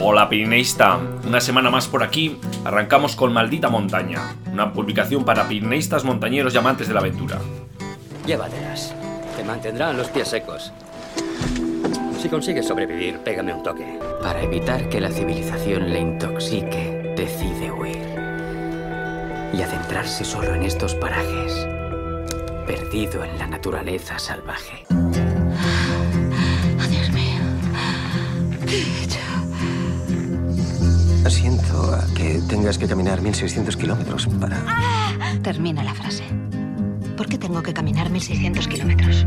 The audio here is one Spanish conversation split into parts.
Hola Pirineísta, una semana más por aquí, arrancamos con Maldita Montaña, una publicación para pirineístas, montañeros y amantes de la aventura. Llévatelas, te mantendrán los pies secos. Si consigues sobrevivir, pégame un toque. Para evitar que la civilización le intoxique, decide huir. Y adentrarse solo en estos parajes, perdido en la naturaleza salvaje. Oh, Dios mío. ¿Qué he hecho? Siento a que tengas que caminar 1600 kilómetros para... Termina la frase. ¿Por qué tengo que caminar 1600 kilómetros?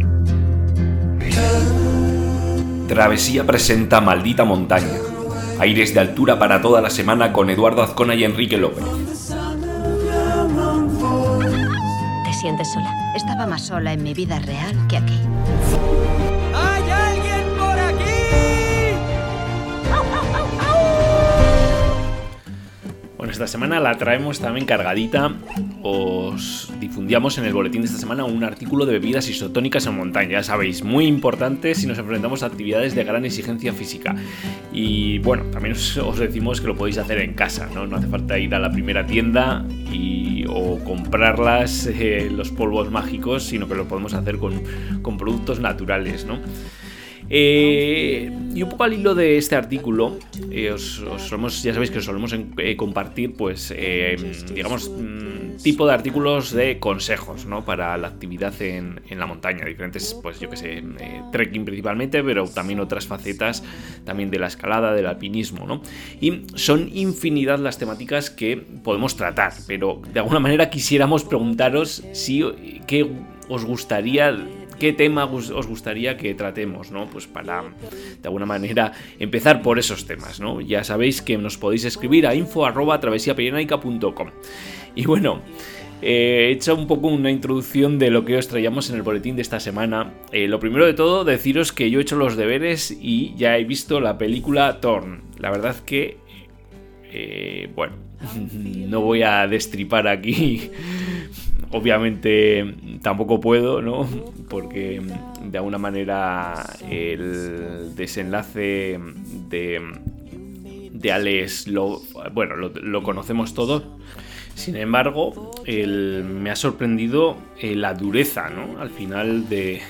Travesía presenta Maldita Montaña, aires de altura para toda la semana con Eduardo Azcona y Enrique López. ¿Te sientes sola? Estaba más sola en mi vida real que aquí. Esta semana la traemos también cargadita. Os difundíamos en el boletín de esta semana un artículo de bebidas isotónicas en montaña. Ya sabéis, muy importante si nos enfrentamos a actividades de gran exigencia física. Y bueno, también os, os decimos que lo podéis hacer en casa, ¿no? No hace falta ir a la primera tienda y, o comprarlas, eh, los polvos mágicos, sino que lo podemos hacer con, con productos naturales, ¿no? Eh, y un poco al hilo de este artículo, eh, os, os solemos- ya sabéis que os solemos eh, compartir, pues, eh, digamos, mm, tipo de artículos de consejos, ¿no? Para la actividad en, en la montaña, diferentes, pues, yo que sé, trekking principalmente, pero también otras facetas, también de la escalada, del alpinismo, ¿no? Y son infinidad las temáticas que podemos tratar, pero de alguna manera quisiéramos preguntaros si, qué os gustaría qué tema os gustaría que tratemos, ¿no? Pues para, de alguna manera, empezar por esos temas, ¿no? Ya sabéis que nos podéis escribir a info.travesiapirenaica.com Y bueno, he hecho un poco una introducción de lo que os traíamos en el boletín de esta semana. Eh, lo primero de todo, deciros que yo he hecho los deberes y ya he visto la película Thorn. La verdad que eh, bueno, no voy a destripar aquí. Obviamente tampoco puedo, ¿no? Porque de alguna manera el desenlace de, de Alex lo, bueno, lo, conocemos todos. Sin embargo, me ha sorprendido eh, la dureza, ¿no? Al final de...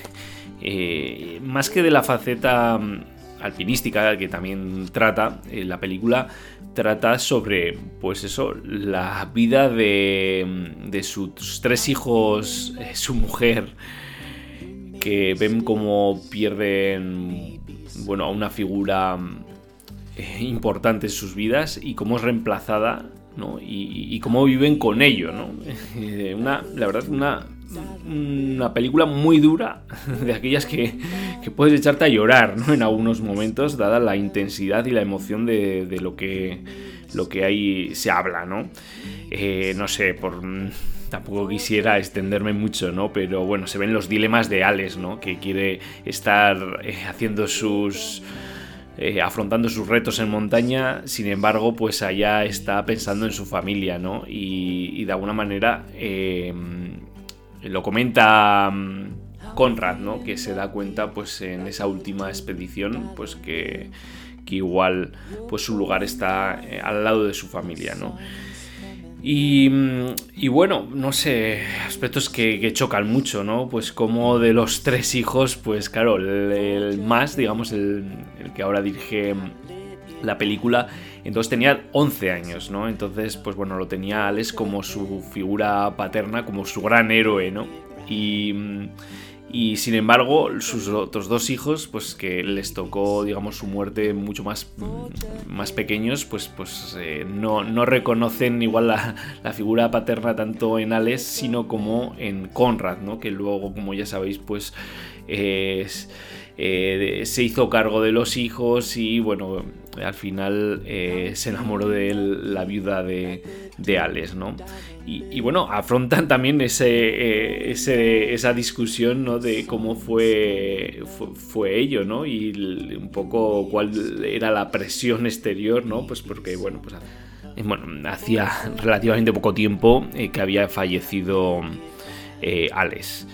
eh, más que de la faceta mm, alpinística que también trata, eh, la película trata sobre, pues eso, la vida de, de sus tres hijos, eh, su mujer, que ven cómo pierden, bueno, a una figura eh, importante en sus vidas y cómo es reemplazada, ¿no? Y, y cómo viven con ello, ¿no? Eh, Una, la verdad, una, una película muy dura, de aquellas que, que puedes echarte a llorar, ¿no? En algunos momentos, dada la intensidad y la emoción de, de lo que lo que ahí se habla, ¿no? Eh, no sé, por tampoco quisiera extenderme mucho, ¿no? Pero bueno, se ven los dilemas de Alex, ¿no? Que quiere estar eh, haciendo sus eh, afrontando sus retos en montaña, sin embargo, pues allá está pensando en su familia, ¿no? Y, y de alguna manera eh, lo comenta mm, Conrad, ¿no? Que se da cuenta, pues en esa última expedición, pues que, que igual, pues su lugar está eh, al lado de su familia, ¿no? Y, mm, bueno, no sé, aspectos que, chocan mucho, ¿no? Pues como de los tres hijos, pues claro, el, el más, digamos, el, el que ahora dirige la película, entonces tenía 11 años, ¿no? Entonces, pues bueno, lo tenía Alex como su figura paterna, como su gran héroe, ¿no? Y, mm, y sin embargo, sus otros dos hijos, pues que les tocó, digamos, su muerte mucho más, mm, más pequeños, pues, pues eh, no, no reconocen igual la, la figura paterna tanto en Alex, sino como en Conrad, ¿no? Que luego, como ya sabéis, pues es- eh, se hizo cargo de los hijos y bueno, al final eh, se enamoró de él la viuda de, de Alex, ¿no? Y, bueno, afrontan también eh, ese- esa discusión, ¿no? De cómo fue, fue, ello, ¿no? Y un poco cuál era la presión exterior, ¿no? Pues porque, bueno, pues bueno, hacía relativamente poco tiempo eh, que había fallecido eh, Alex.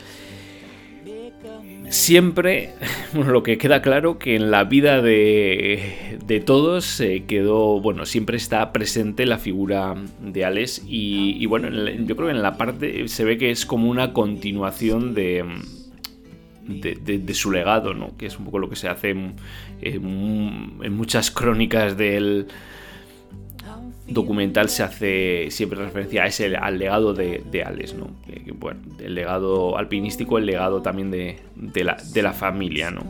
Siempre, bueno, lo que queda claro que en la vida de, de todos se quedó, bueno, siempre está presente la figura de Alex y, bueno, yo creo que en la parte se ve que es como una continuación de, de, su legado, ¿no? Que es un poco lo que se hace en muchas crónicas del documental se hace siempre referencia a ese, al legado de, de Alex, ¿no? el legado alpinístico, el legado también de, la, familia, ¿no?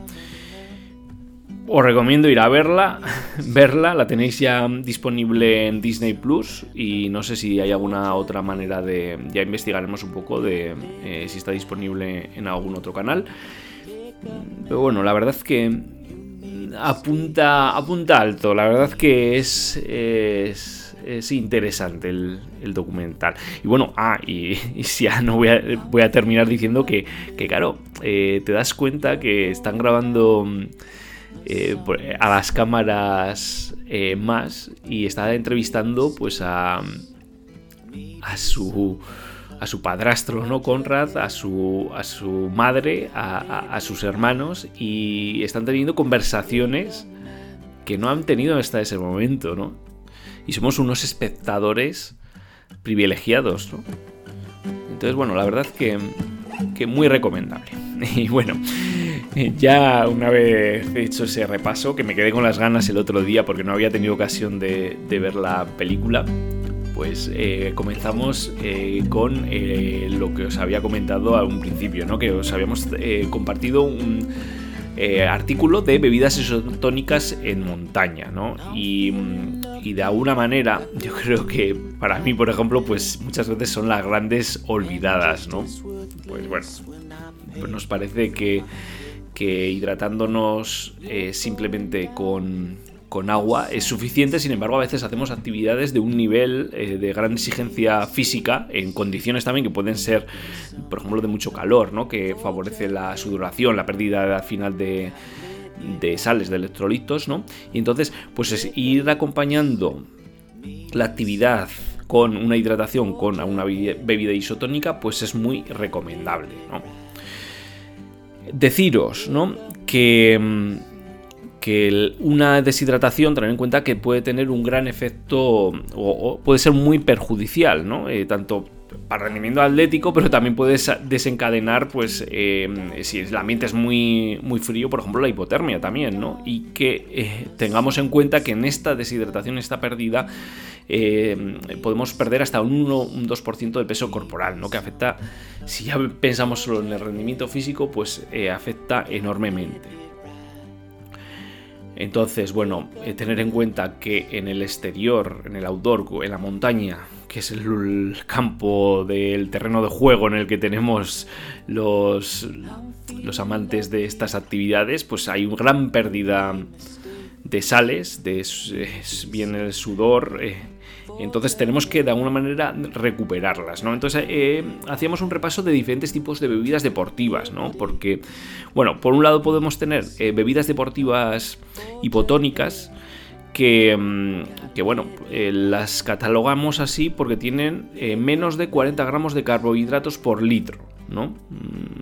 Os recomiendo ir a verla, verla, la tenéis ya disponible en Disney Plus y no sé si hay alguna otra manera de, ya investigaremos un poco de eh, si está disponible en algún otro canal. Pero bueno, la verdad es que apunta, apunta alto, la verdad que es, es es interesante el, documental. Y bueno, ah, y, ya no voy a, voy a terminar diciendo que, que claro, eh, te das cuenta que están grabando eh, a las cámaras eh, más y está entrevistando pues a, a su a su padrastro, ¿no? Conrad, a su, a su madre, a, sus hermanos y están teniendo conversaciones que no han tenido hasta ese momento, ¿no? Y somos unos espectadores privilegiados, ¿no? Entonces, bueno, la verdad que, que muy recomendable. Y bueno, ya una vez hecho ese repaso, que me quedé con las ganas el otro día porque no había tenido ocasión de, ver la película, pues eh, comenzamos eh, con eh, lo que os había comentado a un principio, ¿no? Que os habíamos compartido un artículo de bebidas isotónicas en montaña, ¿no? Y y de alguna manera yo creo que para mí, por ejemplo, pues muchas veces son las grandes olvidadas, ¿no? Pues bueno, nos parece que, que hidratándonos eh, simplemente con, con, agua es suficiente, sin embargo a veces hacemos actividades de un nivel eh, de gran exigencia física en condiciones también que pueden ser, por ejemplo, de mucho calor, ¿no? Que favorece la sudoración, la pérdida al final de de sales, de electrolitos, ¿no? Y entonces, pues es ir acompañando la actividad con una hidratación con una bebida isotónica, pues es muy recomendable, ¿no? Deciros, ¿no? Que, que una deshidratación, tener en cuenta que puede tener un gran efecto o, puede ser muy perjudicial, ¿no? Eh, tanto para rendimiento atlético, pero también puedes desencadenar, pues, eh, si el ambiente es muy, muy frío, por ejemplo, la hipotermia también, ¿no? Y que eh, tengamos en cuenta que en esta deshidratación, esta pérdida, eh, podemos perder hasta un 1, un 2% del peso corporal, ¿no? Que afecta, si ya pensamos solo en el rendimiento físico, pues afecta enormemente. Entonces, bueno, tener en cuenta que en el exterior, en el outdoor, en la montaña, que es el campo del terreno de juego en el que tenemos los, los amantes de estas actividades, pues hay una gran pérdida de sales, de bien el sudor. Eh, entonces tenemos que de alguna manera recuperarlas, ¿no? Entonces eh, hacíamos un repaso de diferentes tipos de bebidas deportivas, ¿no? Porque, bueno, por un lado podemos tener eh, bebidas deportivas hipotónicas, Mm, que, bueno, eh, las catalogamos así porque tienen menos de 40 gramos de carbohidratos por litro. ¿No?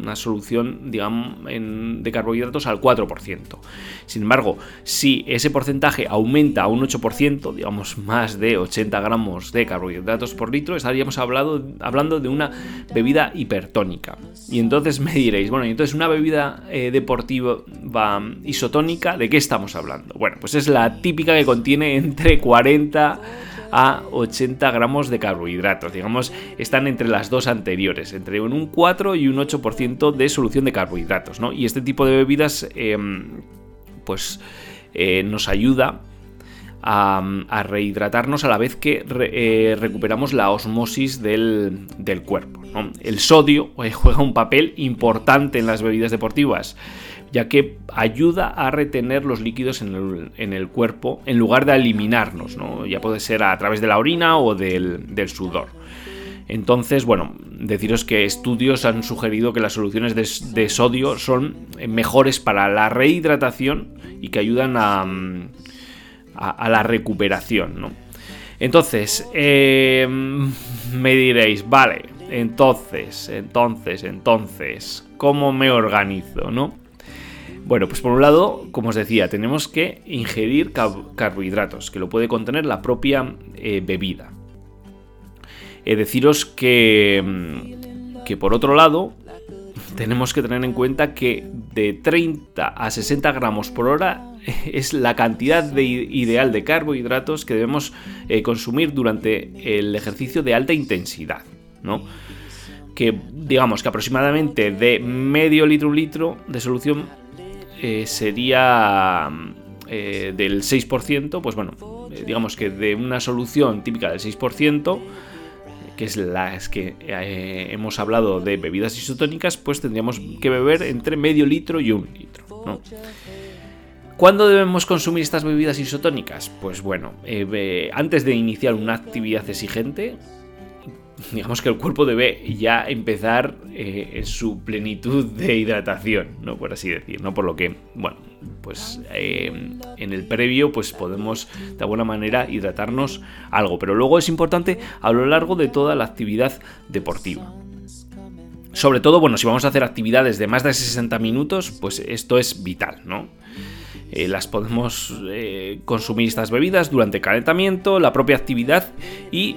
Una solución, digamos, de carbohidratos al 4%. Sin embargo, si ese porcentaje aumenta a un 8%, digamos más de 80 gramos de carbohidratos por litro, estaríamos hablando, de una bebida hipertónica. Y entonces me diréis, bueno, entonces una bebida eh, deportiva isotónica, ¿de qué estamos hablando? Bueno, pues es la típica que contiene entre 40 a 80 gramos de carbohidratos. Digamos, están entre las dos anteriores, entre un 4 y un 8% de solución de carbohidratos. ¿no? Y este tipo de bebidas, em, pues, eh, nos ayuda a, rehidratarnos a la vez que eh, recuperamos la osmosis del, cuerpo. El sodio eh, juega un papel importante en las bebidas deportivas ya que ayuda a retener los líquidos en el, cuerpo en lugar de eliminarnos, ¿no? ya puede ser a través de la orina o del, sudor. Entonces, bueno, deciros que estudios han sugerido que las soluciones de, sodio son mejores para la rehidratación y que ayudan a, a, la recuperación. ¿no? Entonces, eh, me diréis, vale, entonces, entonces, entonces, ¿cómo me organizo, no? Bueno, pues por un lado, como os decía, tenemos que ingerir carbohidratos, que lo puede contener la propia eh, bebida. Eh, deciros que, mm, que por otro lado, tenemos que tener en cuenta que de 30 a 60 gramos por hora es la cantidad ideal de carbohidratos que debemos eh, consumir durante el ejercicio de alta intensidad, ¿no? Que digamos que aproximadamente de medio litro un litro de solución eh, sería eh, del 6%, pues bueno, digamos que de una solución típica del 6%, que es las que hemos hablado de bebidas isotónicas, pues tendríamos que beber entre medio litro y un litro. ¿Cuándo debemos consumir estas bebidas isotónicas? Pues bueno, eh, antes de iniciar una actividad exigente, digamos que el cuerpo debe ya empezar eh, en su plenitud de hidratación, ¿no? Por así decir, ¿no? Por lo que, bueno, pues eh, en el previo, pues podemos de alguna manera hidratarnos algo. Pero luego es importante a lo largo de toda la actividad deportiva. Sobre todo, bueno, si vamos a hacer actividades de más de 60 minutos, pues esto es vital, ¿no? Eh, las podemos eh, consumir estas bebidas durante calentamiento, la propia actividad y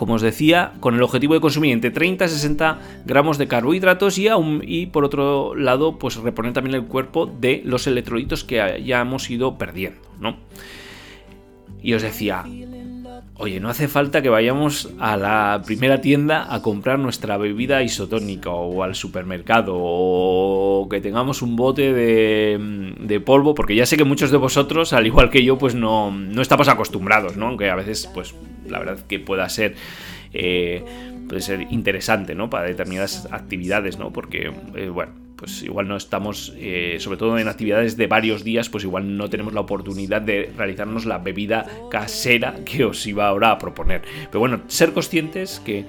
como os decía, con el objetivo de consumir entre 30 y 60 gramos de carbohidratos y, aún, y por otro lado, pues reponer también el cuerpo de los electrolitos que ya hemos ido perdiendo, ¿no? Y os decía, Oye, no hace falta que vayamos a la primera tienda a comprar nuestra bebida isotónica o al supermercado o que tengamos un bote de, polvo, porque ya sé que muchos de vosotros, al igual que yo, pues no, no estamos acostumbrados, ¿no? Aunque a veces, pues la verdad que pueda ser... Eh, puede ser interesante, ¿no? Para determinadas actividades, ¿no? Porque, eh, bueno, pues igual no estamos, eh, sobre todo en actividades de varios días, pues igual no tenemos la oportunidad de realizarnos la bebida casera que os iba ahora a proponer. Pero bueno, ser conscientes que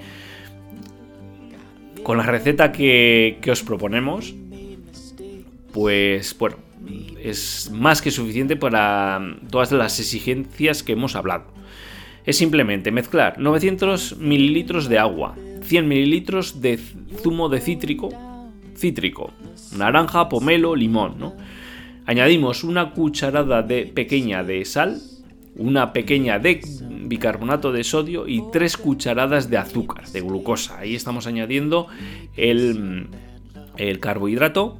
con la receta que, que os proponemos, pues bueno, es más que suficiente para todas las exigencias que hemos hablado. Es simplemente mezclar 900 mililitros de agua, 100 mililitros de zumo de cítrico, cítrico, naranja, pomelo, limón, ¿no? Añadimos una cucharada de pequeña de sal, una pequeña de bicarbonato de sodio y tres cucharadas de azúcar, de glucosa. Ahí estamos añadiendo el, el carbohidrato.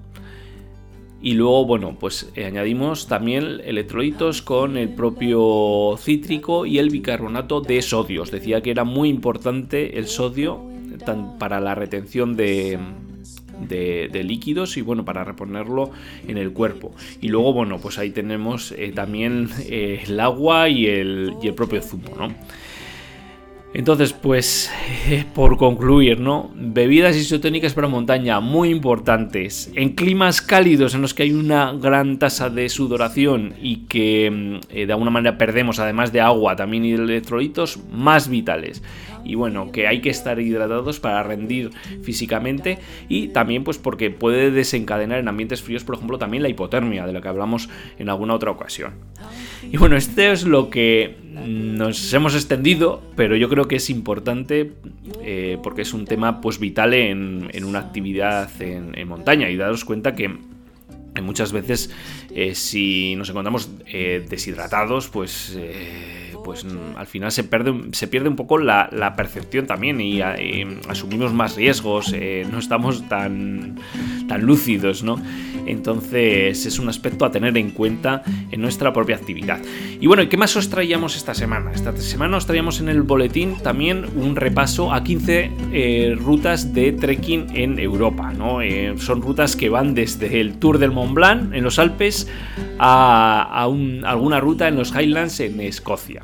Y luego, bueno, pues eh, añadimos también electrolitos con el propio cítrico y el bicarbonato de sodio. Os decía que era muy importante el sodio para la retención de, de, líquidos y bueno, para reponerlo en el cuerpo. Y luego, bueno, pues ahí tenemos eh, también eh, el agua y el, y el propio zumo, ¿no? Entonces, pues, eh, por concluir, ¿no? Bebidas isotónicas para montaña muy importantes. En climas cálidos en los que hay una gran tasa de sudoración y que mm, de alguna manera perdemos, además de agua, también y electrolitos, más vitales y bueno, que hay que estar hidratados para rendir físicamente y también pues porque puede desencadenar en ambientes fríos, por ejemplo, también la hipotermia, de la que hablamos en alguna otra ocasión. Y bueno, este es lo que nos hemos extendido, pero yo creo que es importante eh, porque es un tema pues vital en, una actividad en, montaña y daros cuenta que muchas veces eh, si nos encontramos eh, deshidratados pues pues mm, al final se pierde, se pierde un poco la, percepción también y, asumimos más riesgos, eh, no estamos tan, tan lúcidos, ¿no? Entonces es un aspecto a tener en cuenta en nuestra propia actividad. Y bueno, ¿qué más os traíamos esta semana? Esta semana os traíamos en el boletín también un repaso a 15 eh, rutas de trekking en Europa, ¿no? Eh, son rutas que van desde el Tour del Mont Blanc en los Alpes a, alguna ruta en los Highlands en Escocia.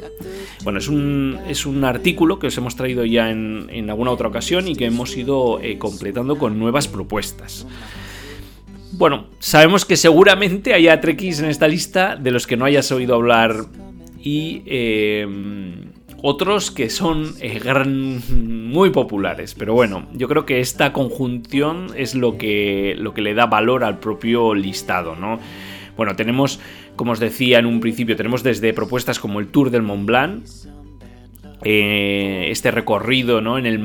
Bueno, es un, es un artículo que os hemos traído ya en, alguna otra ocasión y que hemos ido eh, completando con nuevas propuestas. Bueno, sabemos que seguramente haya trekkies en esta lista de los que no hayas oído hablar y em, otros que son eh, muy populares. Pero bueno, yo creo que esta conjunción es lo que, lo que le da valor al propio listado, ¿no? Bueno, tenemos, como os decía en un principio, tenemos desde propuestas como el Tour del Mont Blanc, eh, este recorrido ¿no? en, el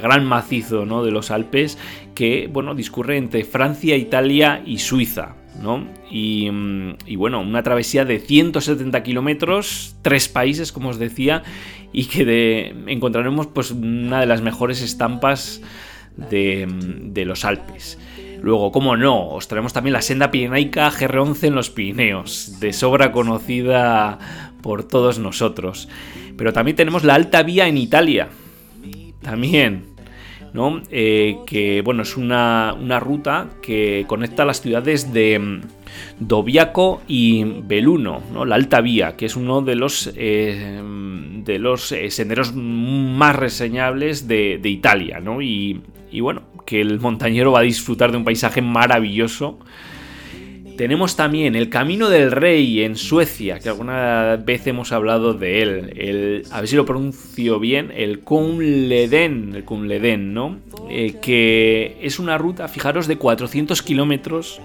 gran macizo ¿no? de los Alpes que bueno, discurre entre Francia, Italia y Suiza. ¿no? Y, mm, bueno, una travesía de 170 kilómetros, tres países, como os decía, y que encontraremos pues, una de las mejores estampas de, de los Alpes. Luego, como no, os traemos también la senda pirenaica GR11 en los Pirineos, de sobra conocida por todos nosotros. Pero también tenemos la Alta Vía en Italia. También. ¿no? Eh, que bueno, es una, ruta que conecta las ciudades de mm, Doviaco y Beluno, ¿no? la Alta Vía, que es uno de los, eh, de los eh, senderos más reseñables de, Italia. ¿no? Y, y bueno, que el montañero va a disfrutar de un paisaje maravilloso tenemos también el Camino del Rey en Suecia, que alguna vez hemos hablado de él. El, a ver si lo pronuncio bien, el Kunleden, el ¿no? Eh, que es una ruta, fijaros, de 400 kilómetros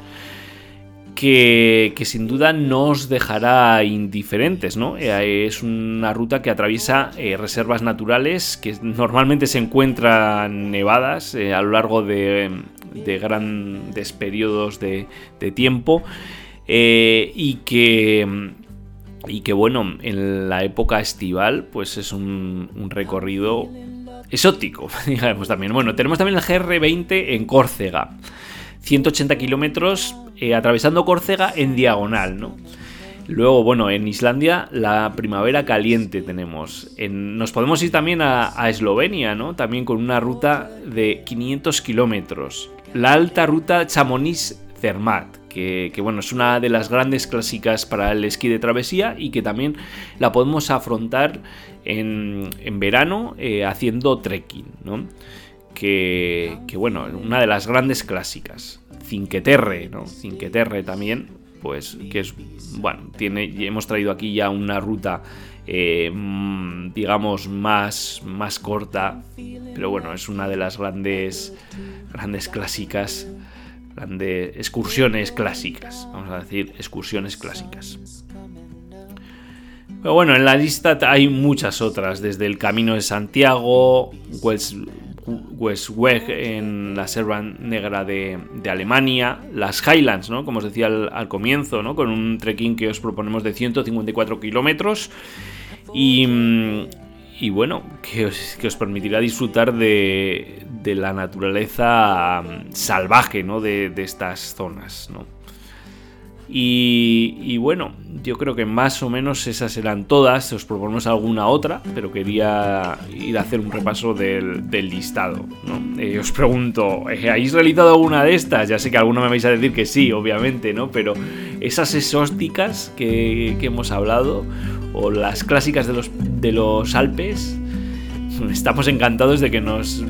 que, sin duda no os dejará indiferentes, ¿no? Eh, es una ruta que atraviesa eh, reservas naturales que normalmente se encuentran nevadas a lo largo de, de grandes periodos de, tiempo eh, y que y que bueno en la época estival pues es un, recorrido exótico digamos también bueno tenemos también el GR20 en Córcega 180 kilómetros eh, atravesando Córcega en diagonal no Luego, bueno, en Islandia la primavera caliente tenemos. nos podemos ir también a, a, Eslovenia, ¿no? También con una ruta de 500 kilómetros la alta ruta Chamonix-Zermatt, que, bueno, es una de las grandes clásicas para el esquí de travesía y que también la podemos afrontar en, verano eh, haciendo trekking, ¿no? Que, bueno, una de las grandes clásicas. Cinqueterre, ¿no? Cinqueterre también, pues que es, bueno, tiene, hemos traído aquí ya una ruta eh, mm, digamos, más, más corta. Pero bueno, es una de las grandes, grandes clásicas, grandes excursiones clásicas. Vamos a decir, excursiones clásicas. Pero bueno, en la lista hay muchas otras, desde el Camino de Santiago, West, Westweg en la Selva Negra de, Alemania, las Highlands, ¿no? como os decía al, comienzo, ¿no? con un trekking que os proponemos de 154 kilómetros Mm, y, bueno, que os, permitirá disfrutar de, la naturaleza mm, salvaje ¿no? de, de estas zonas. ¿no? Y, bueno, yo creo que más o menos esas eran todas. Os proponemos alguna otra, pero quería ir a hacer un repaso del, listado. Eh, os pregunto, eh, ¿habéis realizado alguna de estas? Ya sé que alguno me vais a decir que sí, obviamente, ¿no? Pero esas exóticas que, hemos hablado, o las clásicas de los, de los Alpes, estamos encantados de que nos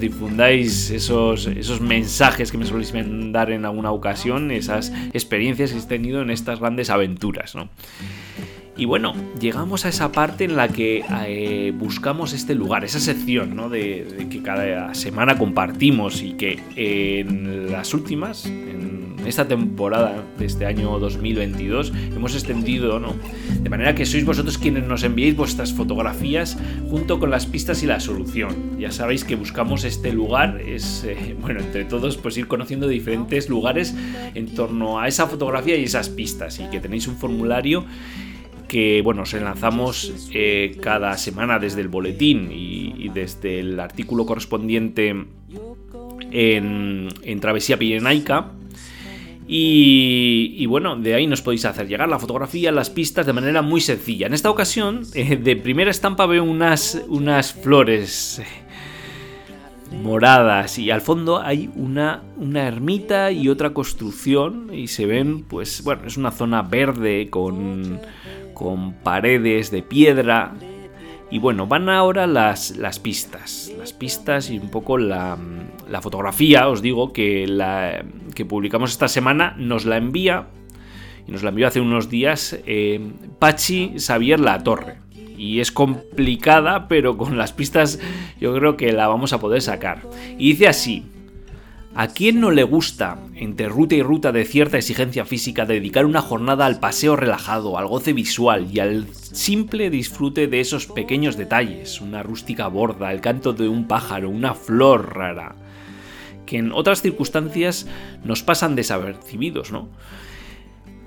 difundáis esos, esos mensajes que me soléis dar en alguna ocasión, esas experiencias que he tenido en estas grandes aventuras, ¿no? Y bueno, llegamos a esa parte en la que eh, buscamos este lugar, esa sección ¿no? de, que cada semana compartimos y que en las últimas, en esta temporada de este año 2022, hemos extendido, ¿no? De manera que sois vosotros quienes nos enviéis vuestras fotografías junto con las pistas y la solución. Ya sabéis que buscamos este lugar, es, eh, bueno, entre todos, pues ir conociendo diferentes lugares en torno a esa fotografía y esas pistas y que tenéis un formulario que bueno, se lanzamos eh, cada semana desde el boletín y, desde el artículo correspondiente en, Travesía Pirenaica. Y, bueno, de ahí nos podéis hacer llegar la fotografía, las pistas de manera muy sencilla. En esta ocasión, eh, de primera estampa veo unas, unas flores eh, moradas y al fondo hay una, una ermita y otra construcción y se ven, pues bueno, es una zona verde con con paredes de piedra. Y bueno, van ahora las, las pistas. Las pistas y un poco la, fotografía, os digo, que, la, que publicamos esta semana nos la envía, y nos la envió hace unos días, eh, Pachi Xavier La Torre. Y es complicada, pero con las pistas yo creo que la vamos a poder sacar. Y dice así, ¿A quién no le gusta, entre ruta y ruta de cierta exigencia física, dedicar una jornada al paseo relajado, al goce visual y al simple disfrute de esos pequeños detalles? Una rústica borda, el canto de un pájaro, una flor rara, que en otras circunstancias nos pasan desapercibidos, ¿no?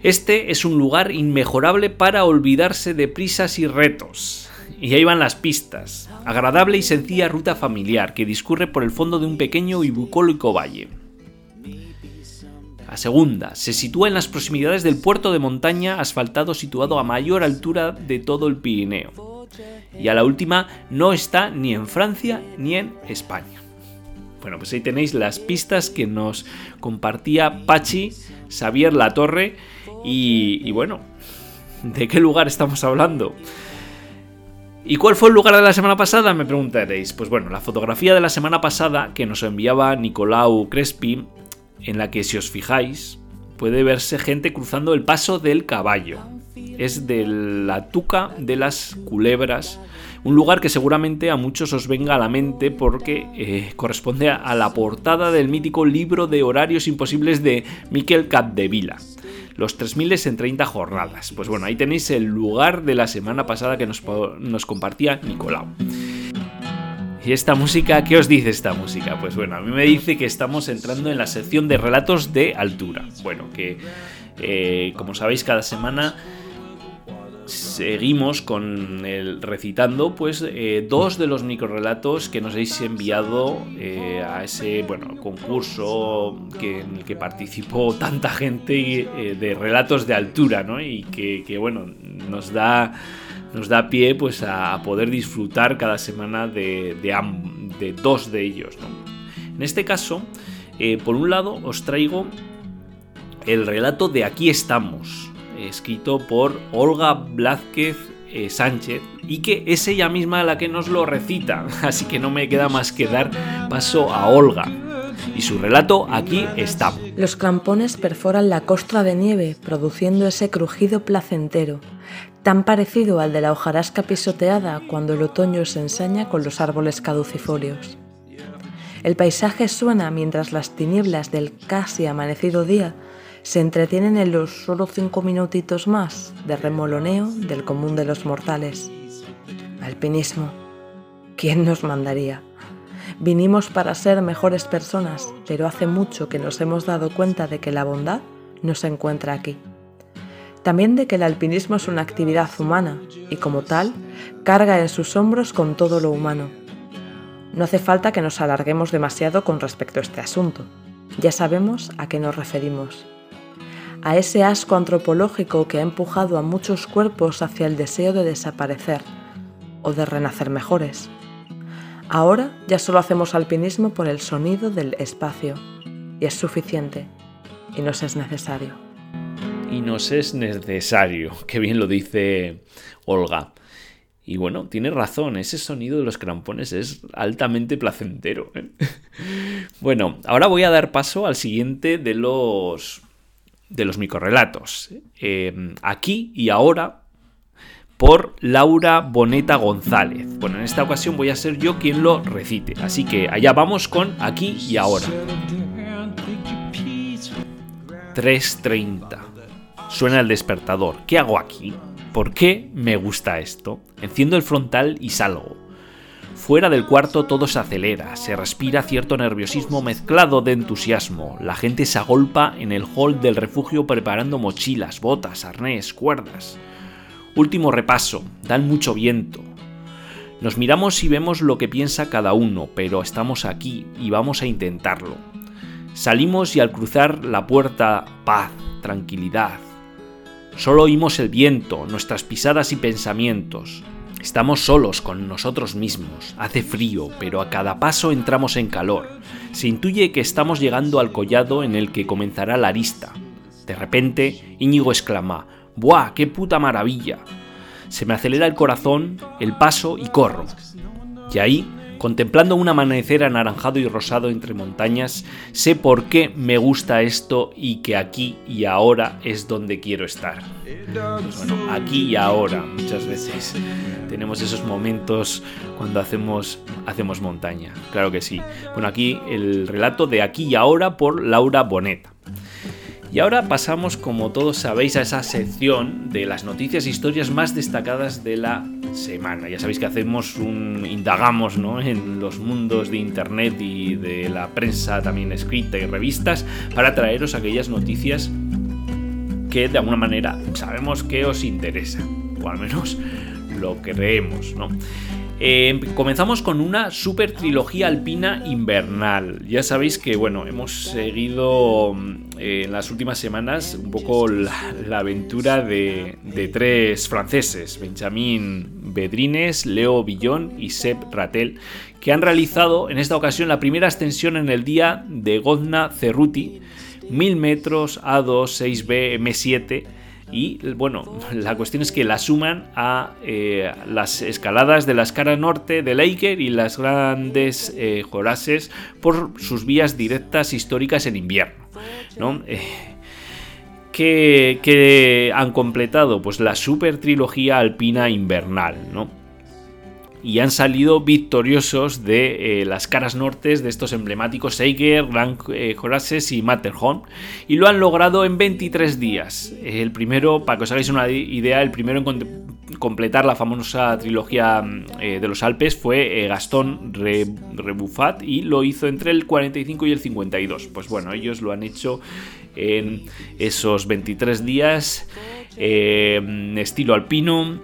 Este es un lugar inmejorable para olvidarse de prisas y retos. Y ahí van las pistas. Agradable y sencilla ruta familiar que discurre por el fondo de un pequeño y bucólico valle. La segunda se sitúa en las proximidades del puerto de montaña asfaltado situado a mayor altura de todo el Pirineo. Y a la última no está ni en Francia ni en España. Bueno, pues ahí tenéis las pistas que nos compartía Pachi, Xavier Latorre y, y bueno, ¿de qué lugar estamos hablando? ¿Y cuál fue el lugar de la semana pasada? Me preguntaréis. Pues bueno, la fotografía de la semana pasada que nos enviaba Nicolau Crespi, en la que si os fijáis, puede verse gente cruzando el paso del caballo. Es de la Tuca de las Culebras, un lugar que seguramente a muchos os venga a la mente porque eh, corresponde a la portada del mítico libro de horarios imposibles de Miquel Capdevila los 3.000 en 30 jornadas. Pues bueno, ahí tenéis el lugar de la semana pasada que nos, nos compartía Nicolau. ¿Y esta música? ¿Qué os dice esta música? Pues bueno, a mí me dice que estamos entrando en la sección de relatos de altura. Bueno, que eh, como sabéis cada semana seguimos con recitando pues eh, dos de los microrelatos que nos habéis enviado eh, a ese bueno concurso que, en el que participó tanta gente eh, de relatos de altura ¿no? y que, bueno nos da nos da pie pues a, poder disfrutar cada semana de, dos de ellos en este caso por un lado os traigo el relato de aquí estamos escrito por Olga Blázquez eh, Sánchez y que es ella misma la que nos lo recita, así que no me queda más que dar paso a Olga. Y su relato aquí está. Los crampones perforan la costra de nieve, produciendo ese crujido placentero, tan parecido al de la hojarasca pisoteada cuando el otoño se ensaña con los árboles caducifolios. El paisaje suena mientras las tinieblas del casi amanecido día se entretienen en los solo cinco minutitos más de remoloneo del común de los mortales. Alpinismo. ¿Quién nos mandaría? Vinimos para ser mejores personas, pero hace mucho que nos hemos dado cuenta de que la bondad no se encuentra aquí. También de que el alpinismo es una actividad humana y como tal carga en sus hombros con todo lo humano. No hace falta que nos alarguemos demasiado con respecto a este asunto. Ya sabemos a qué nos referimos a ese asco antropológico que ha empujado a muchos cuerpos hacia el deseo de desaparecer o de renacer mejores. Ahora ya solo hacemos alpinismo por el sonido del espacio y es suficiente y nos es necesario. Y nos es necesario, que bien lo dice Olga. Y bueno, tiene razón, ese sonido de los crampones es altamente placentero. ¿eh? bueno, ahora voy a dar paso al siguiente de los de los microrelatos. Eh, aquí y ahora por Laura Boneta González. Bueno, en esta ocasión voy a ser yo quien lo recite, así que allá vamos con aquí y ahora. 3.30. Suena el despertador. ¿Qué hago aquí? ¿Por qué me gusta esto? Enciendo el frontal y salgo. Fuera del cuarto todo se acelera, se respira cierto nerviosismo mezclado de entusiasmo. La gente se agolpa en el hall del refugio preparando mochilas, botas, arnés, cuerdas. Último repaso, dan mucho viento. Nos miramos y vemos lo que piensa cada uno, pero estamos aquí y vamos a intentarlo. Salimos y al cruzar la puerta, paz, tranquilidad. Solo oímos el viento, nuestras pisadas y pensamientos. Estamos solos con nosotros mismos, hace frío, pero a cada paso entramos en calor. Se intuye que estamos llegando al collado en el que comenzará la arista. De repente, Íñigo exclama, ¡Buah, qué puta maravilla! Se me acelera el corazón, el paso y corro. Y ahí Contemplando un amanecer anaranjado y rosado entre montañas, sé por qué me gusta esto y que aquí y ahora es donde quiero estar. Pues bueno, aquí y ahora, muchas veces tenemos esos momentos cuando hacemos, hacemos montaña, claro que sí. Bueno, aquí el relato de aquí y ahora por Laura Bonet. Y ahora pasamos, como todos sabéis, a esa sección de las noticias e historias más destacadas de la semana. Ya sabéis que hacemos un. indagamos ¿no? en los mundos de internet y de la prensa también escrita y revistas para traeros aquellas noticias que de alguna manera sabemos que os interesa. O al menos lo creemos, ¿no? Eh, comenzamos con una super trilogía alpina invernal. Ya sabéis que, bueno, hemos seguido eh, en las últimas semanas un poco la, aventura de, tres franceses, Benjamin Bedrines, Leo Villon y Seb Ratel, que han realizado en esta ocasión la primera ascensión en el día de Godna Cerruti, 1000 metros A2 6B M7 y bueno, la cuestión es que la suman a eh, las escaladas de la escara norte de Laker y las grandes eh, Jorases por sus vías directas históricas en invierno. ¿no? Eh, que, que, han completado pues la super trilogía alpina invernal, ¿no? Y han salido victoriosos de eh, las caras nortes de estos emblemáticos Eiger, Grand eh, Horaces y Matterhorn y lo han logrado en 23 días. El primero, para que os hagáis una idea, el primero en completar la famosa trilogía eh, de los Alpes fue Gastón Rebuffat y lo hizo entre el 45 y el 52. Pues bueno, ellos lo han hecho en esos 23 días, estilo alpino,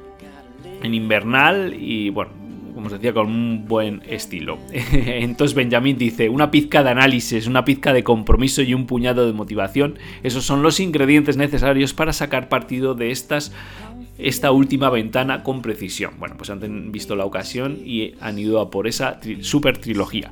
en invernal y bueno, como os decía, con un buen estilo. Entonces Benjamin dice, una pizca de análisis, una pizca de compromiso y un puñado de motivación, esos son los ingredientes necesarios para sacar partido de estas esta última ventana con precisión. Bueno, pues han visto la ocasión y han ido a por esa super trilogía.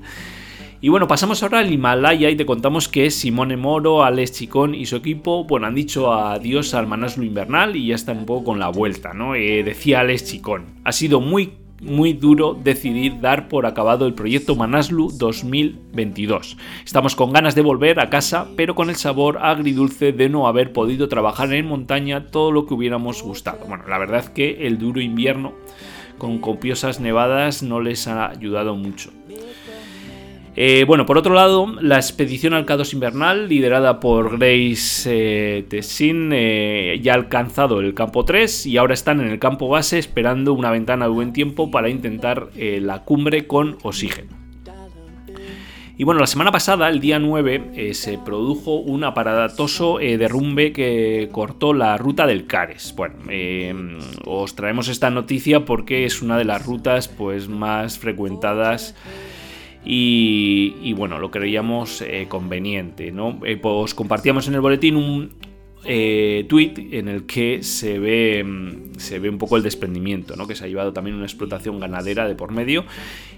Y bueno, pasamos ahora al Himalaya y te contamos que Simone Moro, Alex Chicón y su equipo, bueno, han dicho adiós al Manaslu invernal y ya están un poco con la vuelta, ¿no? Eh, decía Alex Chicón, ha sido muy muy duro decidir dar por acabado el proyecto Manaslu 2022. Estamos con ganas de volver a casa, pero con el sabor agridulce de no haber podido trabajar en montaña todo lo que hubiéramos gustado. Bueno, la verdad es que el duro invierno con copiosas nevadas no les ha ayudado mucho. Eh, bueno, por otro lado, la expedición al K2 invernal, liderada por Grace eh, Tessin, eh, ya ha alcanzado el campo 3 y ahora están en el campo base esperando una ventana de buen tiempo para intentar la cumbre con oxígeno. Y bueno, la semana pasada, el día 9, se produjo un aparatoso derrumbe que cortó la ruta del Cares. Bueno, os traemos esta noticia porque es una de las rutas pues, más frecuentadas y, bueno, lo creíamos eh, conveniente. ¿no? Eh, pues compartíamos en el boletín un eh, tweet en el que se ve, mm, se ve un poco el desprendimiento, ¿no? que se ha llevado también una explotación ganadera de por medio.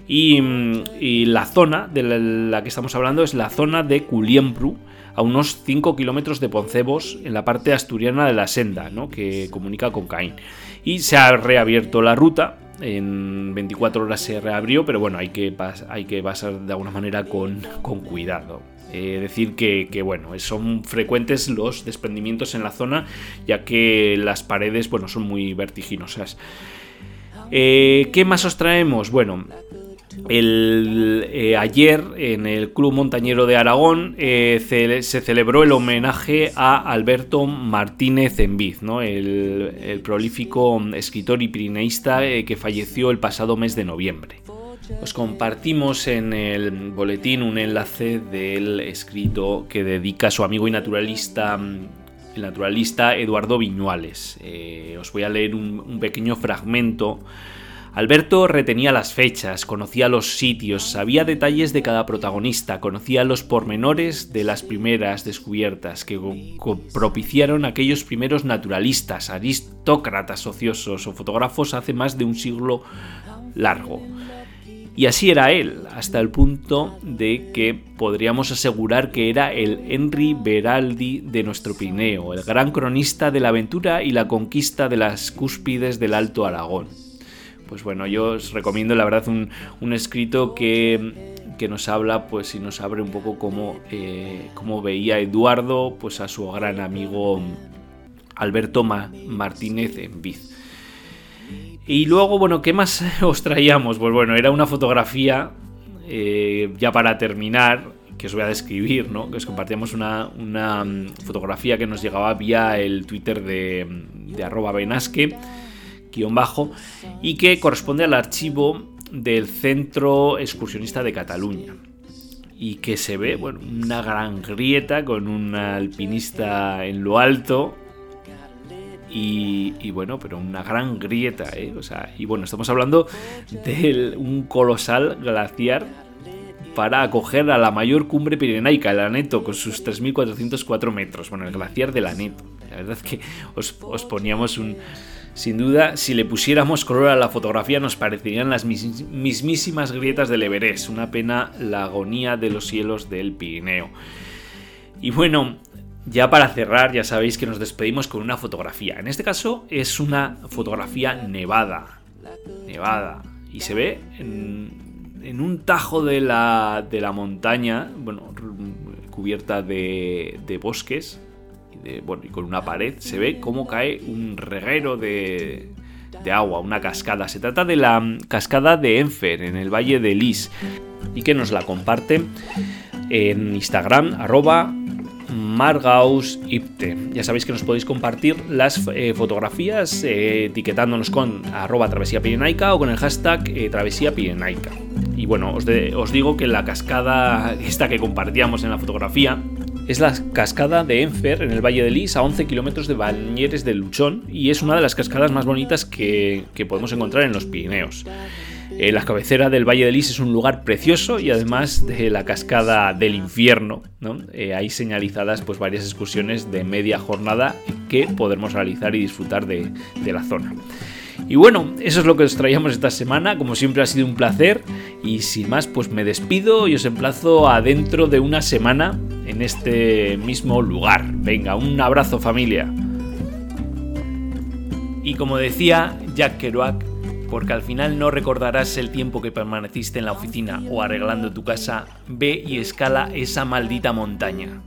Y, mm, la zona de la, que estamos hablando es la zona de Culiembru, a unos 5 kilómetros de Poncebos, en la parte asturiana de la senda, ¿no? que comunica con Caín. Y se ha reabierto la ruta en 24 horas se reabrió, pero bueno, hay que, hay que pasar de alguna manera con, cuidado. Eh, decir que, bueno, son frecuentes los desprendimientos en la zona, ya que las paredes bueno, son muy vertiginosas. Eh, ¿Qué más os traemos? Bueno, el, eh, ayer en el Club Montañero de Aragón eh, se, celebró el homenaje a Alberto Martínez Enviz, ¿no? el, prolífico escritor y pirineísta eh, que falleció el pasado mes de noviembre. Os compartimos en el boletín un enlace del escrito que dedica su amigo y naturalista, el naturalista Eduardo Viñuales. os voy a leer un pequeño fragmento Alberto retenía las fechas, conocía los sitios, sabía detalles de cada protagonista, conocía los pormenores de las primeras descubiertas que propiciaron aquellos primeros naturalistas, aristócratas ociosos o fotógrafos hace más de un siglo largo. Y así era él, hasta el punto de que podríamos asegurar que era el Henry Beraldi de nuestro Pirineo, el gran cronista de la aventura y la conquista de las cúspides del Alto Aragón. Pues bueno, yo os recomiendo la verdad un, escrito que, que, nos habla pues y nos abre un poco cómo, eh, cómo veía Eduardo pues a su gran amigo Alberto Martínez en Biz. Y luego, bueno, ¿qué más os traíamos? Pues bueno, era una fotografía, eh, ya para terminar, que os voy a describir, ¿no? Que os compartíamos una, mm, fotografía que nos llegaba vía el Twitter de, de arroba benasque, y que corresponde al archivo del Centro Excursionista de Cataluña. Y que se ve, bueno, una gran grieta con un alpinista en lo alto y, bueno, pero una gran grieta, ¿eh? O sea, y bueno, estamos hablando de un colosal glaciar para acoger a la mayor cumbre pirenaica, el Aneto, con sus 3.404 metros. Bueno, el glaciar del Aneto. La verdad es que os, poníamos un... Sin duda, si le pusiéramos color a la fotografía nos parecerían las mismísimas grietas del Everest. Una pena la agonía de los cielos del Pirineo. Y bueno, ya para cerrar, ya sabéis que nos despedimos con una fotografía. En este caso es una fotografía nevada. Nevada. Y se ve en, un tajo de la, de la, montaña, bueno, cubierta de, bosques, bueno, y con una pared, se ve cómo cae un reguero de, de agua, una cascada. Se trata de la cascada de Enfer, en el valle de Lis, y que nos la comparte en Instagram, arroba Margaus Ipte. Ya sabéis que nos podéis compartir las eh, fotografías eh, etiquetándonos con arroba travesía pirenaica o con el hashtag eh, travesía. Y bueno, os, os, digo que la cascada esta que compartíamos en la fotografía es la cascada de Enfer en el Valle de Lis a 11 kilómetros de Bañeres del Luchón y es una de las cascadas más bonitas que, que podemos encontrar en los Pirineos. Eh, la cabecera del Valle de Lis es un lugar precioso y además de la cascada del infierno, eh, hay señalizadas pues, varias excursiones de media jornada que podremos realizar y disfrutar de, la zona. Y bueno, eso es lo que os traíamos esta semana. Como siempre ha sido un placer. Y sin más, pues me despido y os emplazo a dentro de una semana en este mismo lugar. Venga, un abrazo familia. Y como decía Jack Kerouac, porque al final no recordarás el tiempo que permaneciste en la oficina o arreglando tu casa, ve y escala esa maldita montaña.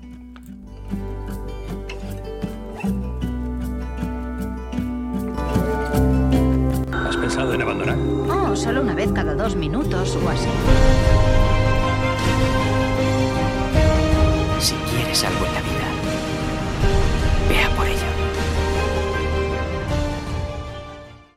Pensado en abandonar? Oh, solo una vez cada dos minutos o así. Si quieres algo en la vida, ve a